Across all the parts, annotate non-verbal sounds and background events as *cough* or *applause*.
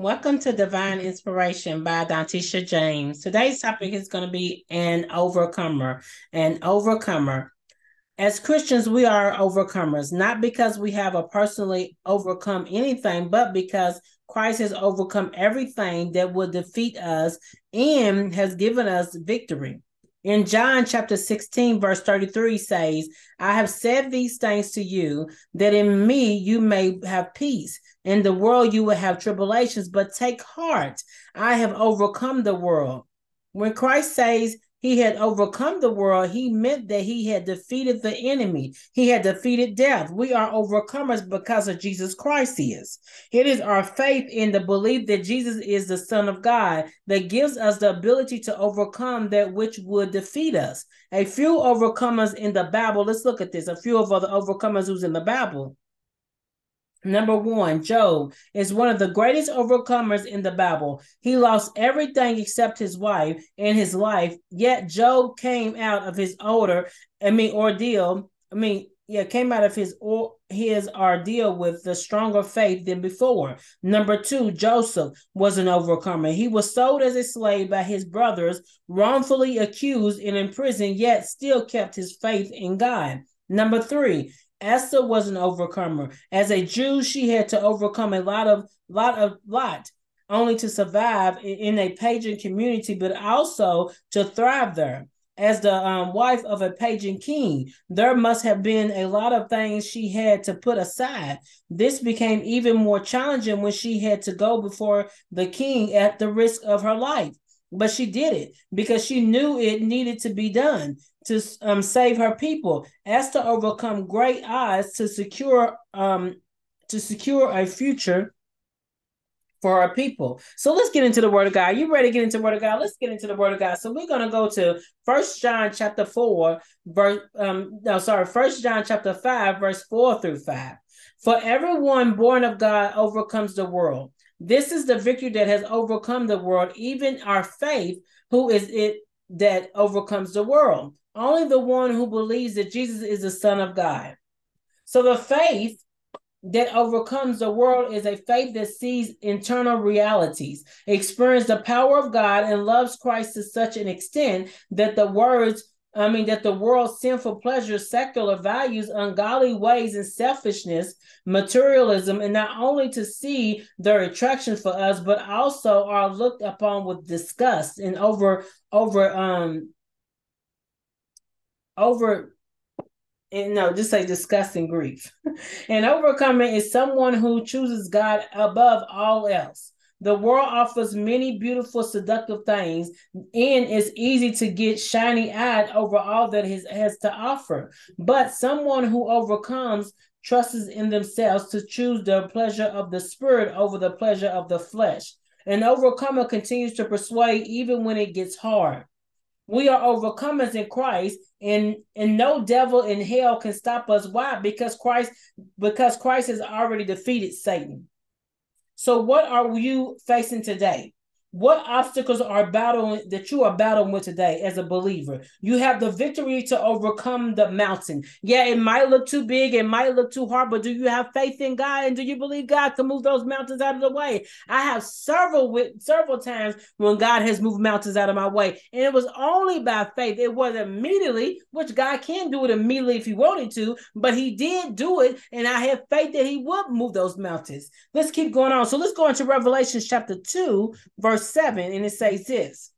Welcome to Divine Inspiration by Dantisha James. Today's topic is going to be an overcomer. An overcomer. As Christians, we are overcomers, not because we have a personally overcome anything, but because Christ has overcome everything that would defeat us and has given us victory. In John chapter 16, verse 33 says, I have said these things to you, that in me you may have peace. In the world you will have tribulations, but take heart. I have overcome the world. When Christ says he had overcome the world, he meant that he had defeated the enemy. He had defeated death. We are overcomers because of Jesus Christ is. It is our faith in the belief that Jesus is the Son of God that gives us the ability to overcome that which would defeat us. A few overcomers in the Bible, let's look at this. A few of the overcomers who's in the Bible. Number one, Job is one of the greatest overcomers in the Bible. He lost everything except his wife and his life, yet Job came out of his order, I mean, ordeal. I mean, yeah, came out of his or his ordeal with the stronger faith than before. Number two, Joseph was an overcomer. He was sold as a slave by his brothers, wrongfully accused and imprisoned, yet still kept his faith in God. Number three, Esther was an overcomer. As a Jew, she had to overcome a lot of lot of lot only to survive in a pagan community, but also to thrive there. As the um, wife of a pagan king, there must have been a lot of things she had to put aside. This became even more challenging when she had to go before the king at the risk of her life. But she did it because she knew it needed to be done to um, save her people, as to overcome great odds to secure um, to secure a future for our people. So let's get into the word of God. You ready to get into the word of God? Let's get into the word of God. So we're going to go to First John chapter 4 verse um no sorry, First John chapter 5 verse 4 through 5. For everyone born of God overcomes the world. This is the victory that has overcome the world, even our faith, who is it that overcomes the world. Only the one who believes that Jesus is the Son of God. So the faith that overcomes the world is a faith that sees internal realities, experiences the power of God, and loves Christ to such an extent that the words, I mean, that the world's sinful pleasures, secular values, ungodly ways, and selfishness, materialism, and not only to see their attraction for us, but also are looked upon with disgust and over over um over and no, just say disgusting grief. *laughs* and overcoming is someone who chooses God above all else. The world offers many beautiful, seductive things, and it's easy to get shiny eyed over all that it has to offer. But someone who overcomes trusts in themselves to choose the pleasure of the spirit over the pleasure of the flesh. An overcomer continues to persuade even when it gets hard. We are overcomers in Christ, and and no devil in hell can stop us. Why? Because Christ, because Christ has already defeated Satan. So, what are you facing today? What obstacles are battling that you are battling with today as a believer? You have the victory to overcome the mountain. Yeah, it might look too big, it might look too hard, but do you have faith in God and do you believe God can move those mountains out of the way? I have several with several times when God has moved mountains out of my way, and it was only by faith. It wasn't immediately, which God can do it immediately if He wanted to, but He did do it, and I have faith that He would move those mountains. Let's keep going on. So let's go into Revelation chapter two, verse verse 7, and it says this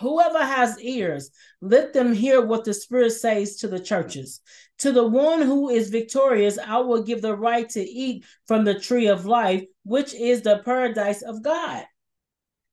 Whoever has ears, let them hear what the Spirit says to the churches. To the one who is victorious, I will give the right to eat from the tree of life, which is the paradise of God.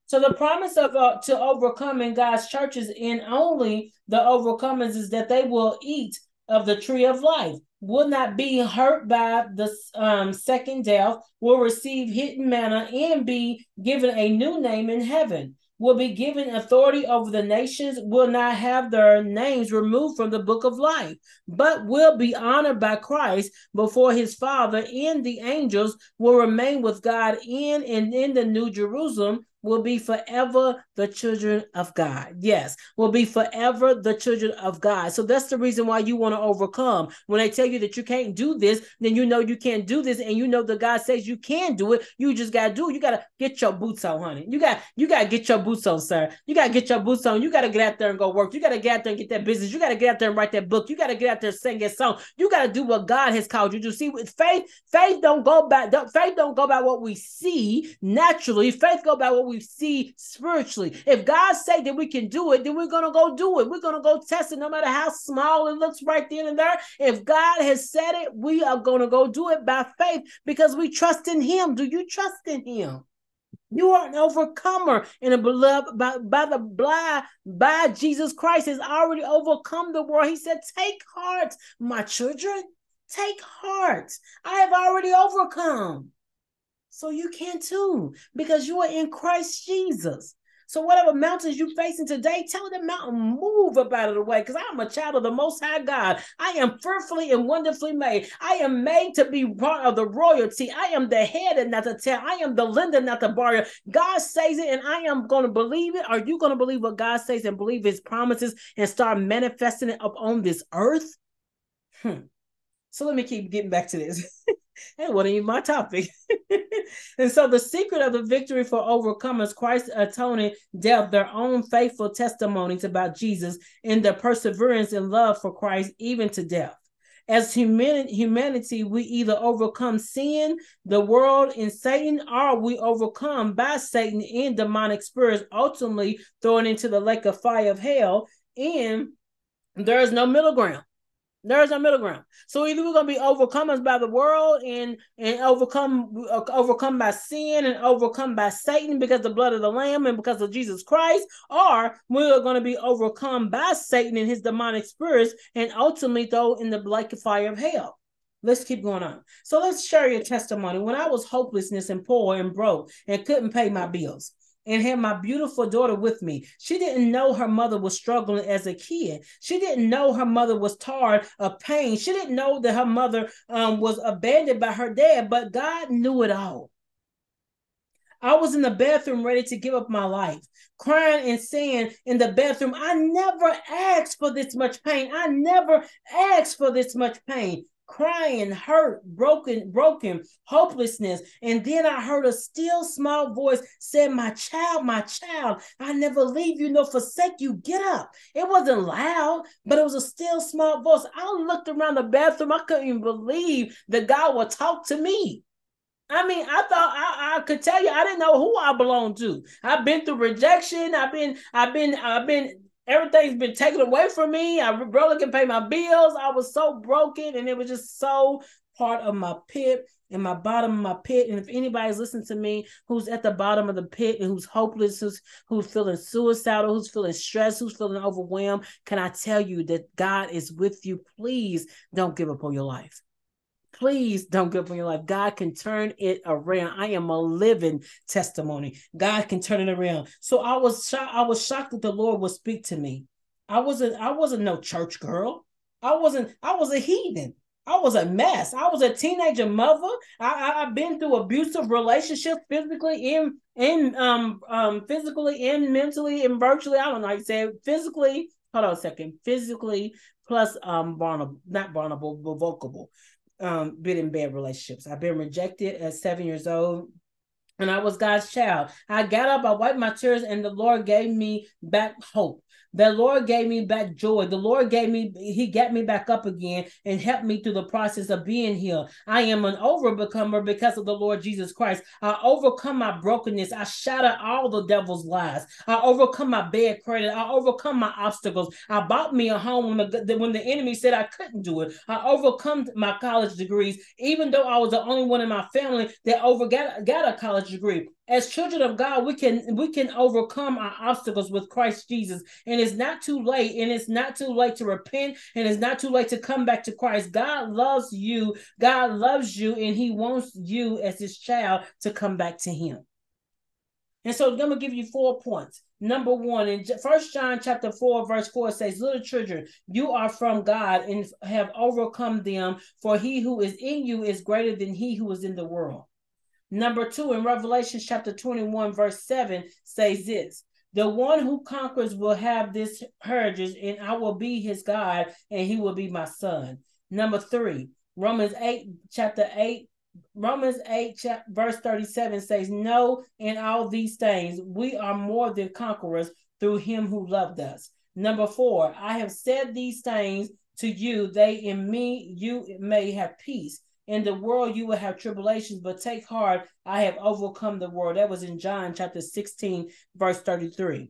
So the promise of uh, to overcoming God's churches in only the overcomers is that they will eat of the tree of life. Will not be hurt by the um, second death, will receive hidden manna, and be given a new name in heaven, will be given authority over the nations, will not have their names removed from the book of life, but will be honored by Christ before his Father, and the angels will remain with God in and in the New Jerusalem will be forever the children of God. Yes, will be forever the children of God. So that's the reason why you want to overcome. When they tell you that you can't do this, then you know you can't do this, and you know that God says you can do it. You just gotta do it. You gotta get your boots on, honey. You got you gotta get your boots on, sir. You gotta get your boots on. You gotta get out there and go work. You gotta get out there and get that business. You gotta get out there and write that book. You gotta get out there and sing that song. You gotta do what God has called you to see. With faith, faith don't go back. Faith don't go by what we see naturally. Faith go by what we see spiritually. If God say that we can do it, then we're gonna go do it. We're gonna go test it, no matter how small it looks right then and there. If God has said it, we are gonna go do it by faith because we trust in Him. Do you trust in Him? You are an overcomer and a beloved by, by the blood by Jesus Christ has already overcome the world. He said, Take heart, my children. Take heart. I have already overcome. So you can too, because you are in Christ Jesus. So whatever mountains you're facing today, tell the mountain move up out of the way. Because I'm a child of the Most High God. I am fearfully and wonderfully made. I am made to be part of the royalty. I am the head and not the tail. I am the lender, not the borrower. God says it, and I am going to believe it. Are you going to believe what God says and believe His promises and start manifesting it up on this earth? Hmm. So let me keep getting back to this. *laughs* That wasn't even my topic. *laughs* and so the secret of the victory for overcomers, Christ atoning death, their own faithful testimonies about Jesus and their perseverance and love for Christ, even to death. As humanity, humanity, we either overcome sin, the world, and Satan, or we overcome by Satan and demonic spirits, ultimately thrown into the lake of fire of hell. And there is no middle ground. There's no middle ground. So either we're gonna be overcomers by the world and and overcome uh, overcome by sin and overcome by Satan because the blood of the Lamb and because of Jesus Christ, or we're gonna be overcome by Satan and his demonic spirits and ultimately throw in the of fire of hell. Let's keep going on. So let's share your testimony. When I was hopelessness and poor and broke and couldn't pay my bills, and had my beautiful daughter with me. She didn't know her mother was struggling as a kid. She didn't know her mother was tired of pain. She didn't know that her mother um, was abandoned by her dad, but God knew it all. I was in the bathroom ready to give up my life, crying and saying in the bathroom, I never asked for this much pain. I never asked for this much pain crying, hurt, broken, broken, hopelessness. And then I heard a still small voice said, My child, my child, I never leave you nor forsake you. Get up. It wasn't loud, but it was a still small voice. I looked around the bathroom. I couldn't even believe that God would talk to me. I mean, I thought I, I could tell you I didn't know who I belonged to. I've been through rejection. I've been, I've been, I've been everything's been taken away from me. I barely can pay my bills. I was so broken, and it was just so part of my pit and my bottom of my pit. And if anybody's listening to me who's at the bottom of the pit and who's hopeless, who's who's feeling suicidal, who's feeling stressed, who's feeling overwhelmed, can I tell you that God is with you? Please don't give up on your life. Please don't give up on your life. God can turn it around. I am a living testimony. God can turn it around. So I was shocked. I was shocked that the Lord would speak to me. I wasn't. I wasn't no church girl. I wasn't. I was a heathen. I was a mess. I was a teenager mother. I, have been through abusive relationships, physically and in um um physically and mentally and virtually. I don't know how you say it. Physically. Hold on a second. Physically plus um vulnerable, not vulnerable, but vocable um, been in bad relationships. I've been rejected at seven years old. And I was God's child. I got up, I wiped my tears, and the Lord gave me back hope. The Lord gave me back joy. The Lord gave me, He got me back up again and helped me through the process of being here. I am an overcomer because of the Lord Jesus Christ. I overcome my brokenness. I shatter all the devil's lies. I overcome my bad credit. I overcome my obstacles. I bought me a home when the, when the enemy said I couldn't do it. I overcome my college degrees, even though I was the only one in my family that over got, got a college degree as children of God, we can we can overcome our obstacles with Christ Jesus. And it's not too late, and it's not too late to repent, and it's not too late to come back to Christ. God loves you, God loves you, and He wants you as His child to come back to Him. And so I'm gonna give you four points. Number one, in First John chapter four, verse four says, "Little children, you are from God and have overcome them. For he who is in you is greater than he who is in the world." Number two, in Revelation chapter 21, verse 7, says this The one who conquers will have this heritage, and I will be his God, and he will be my son. Number three, Romans 8, chapter 8, Romans 8, chapter, verse 37 says, No, in all these things, we are more than conquerors through him who loved us. Number four, I have said these things to you, they in me, you may have peace. In the world you will have tribulations, but take heart, I have overcome the world. That was in John chapter 16, verse 33.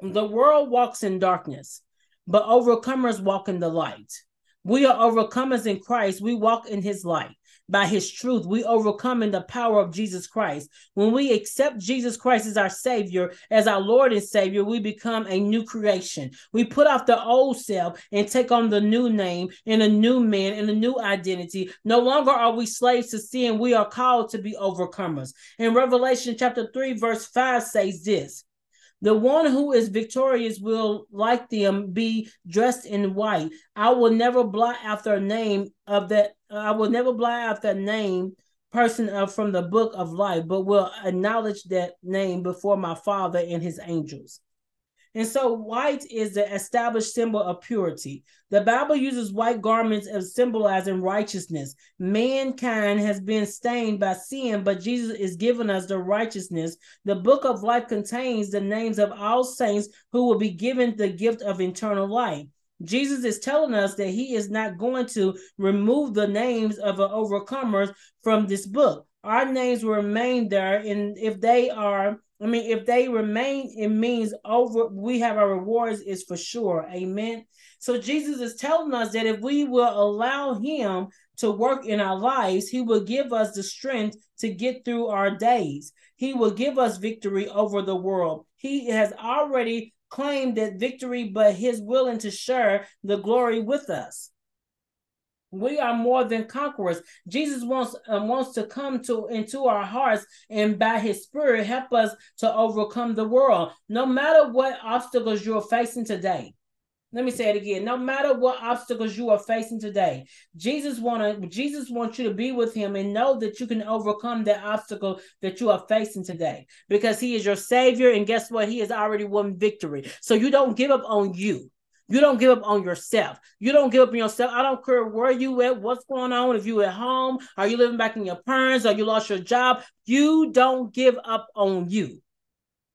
The world walks in darkness, but overcomers walk in the light. We are overcomers in Christ. We walk in his light by his truth. We overcome in the power of Jesus Christ. When we accept Jesus Christ as our Savior, as our Lord and Savior, we become a new creation. We put off the old self and take on the new name and a new man and a new identity. No longer are we slaves to sin. We are called to be overcomers. In Revelation chapter 3, verse 5 says this. The one who is victorious will, like them, be dressed in white. I will never blot out their name of that. I will never blot out their name person uh, from the book of life, but will acknowledge that name before my Father and His angels. And so white is the established symbol of purity. The Bible uses white garments as symbolizing righteousness. Mankind has been stained by sin, but Jesus is giving us the righteousness. The book of life contains the names of all saints who will be given the gift of eternal life. Jesus is telling us that he is not going to remove the names of the overcomers from this book. Our names will remain there, and if they are I mean, if they remain, it means over we have our rewards is for sure. Amen. So Jesus is telling us that if we will allow him to work in our lives, he will give us the strength to get through our days. He will give us victory over the world. He has already claimed that victory, but he's willing to share the glory with us. We are more than conquerors. Jesus wants um, wants to come to into our hearts and by his spirit help us to overcome the world. No matter what obstacles you're facing today. Let me say it again. No matter what obstacles you are facing today, Jesus want Jesus wants you to be with him and know that you can overcome that obstacle that you are facing today because he is your savior and guess what? He has already won victory. So you don't give up on you. You don't give up on yourself. You don't give up on yourself. I don't care where you at, what's going on. If you at home, are you living back in your parents, or you lost your job? You don't give up on you.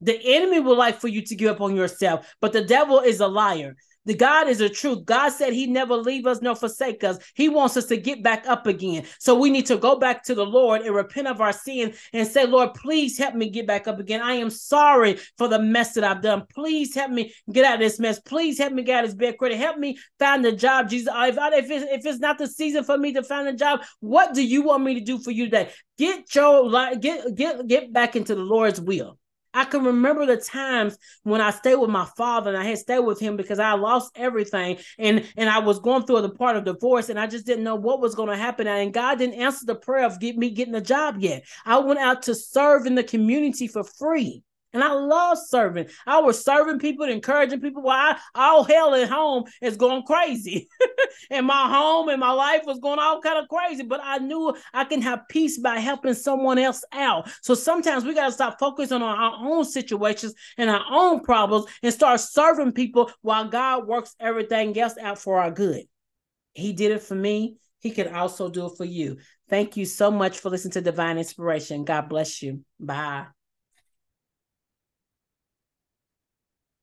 The enemy would like for you to give up on yourself, but the devil is a liar. The God is a truth. God said he never leave us nor forsake us. He wants us to get back up again. So we need to go back to the Lord and repent of our sin and say, Lord, please help me get back up again. I am sorry for the mess that I've done. Please help me get out of this mess. Please help me get out of this bad credit. Help me find a job, Jesus. If, I, if, it's, if it's not the season for me to find a job, what do you want me to do for you today? Get your life, get get get back into the Lord's will. I can remember the times when I stayed with my father and I had stayed with him because I lost everything and and I was going through the part of divorce and I just didn't know what was going to happen and God didn't answer the prayer of get me getting a job yet. I went out to serve in the community for free. And I love serving. I was serving people, encouraging people. While I, all hell at home is going crazy, *laughs* and my home and my life was going all kind of crazy. But I knew I can have peace by helping someone else out. So sometimes we got to stop focusing on our own situations and our own problems and start serving people while God works everything else out for our good. He did it for me. He can also do it for you. Thank you so much for listening to Divine Inspiration. God bless you. Bye.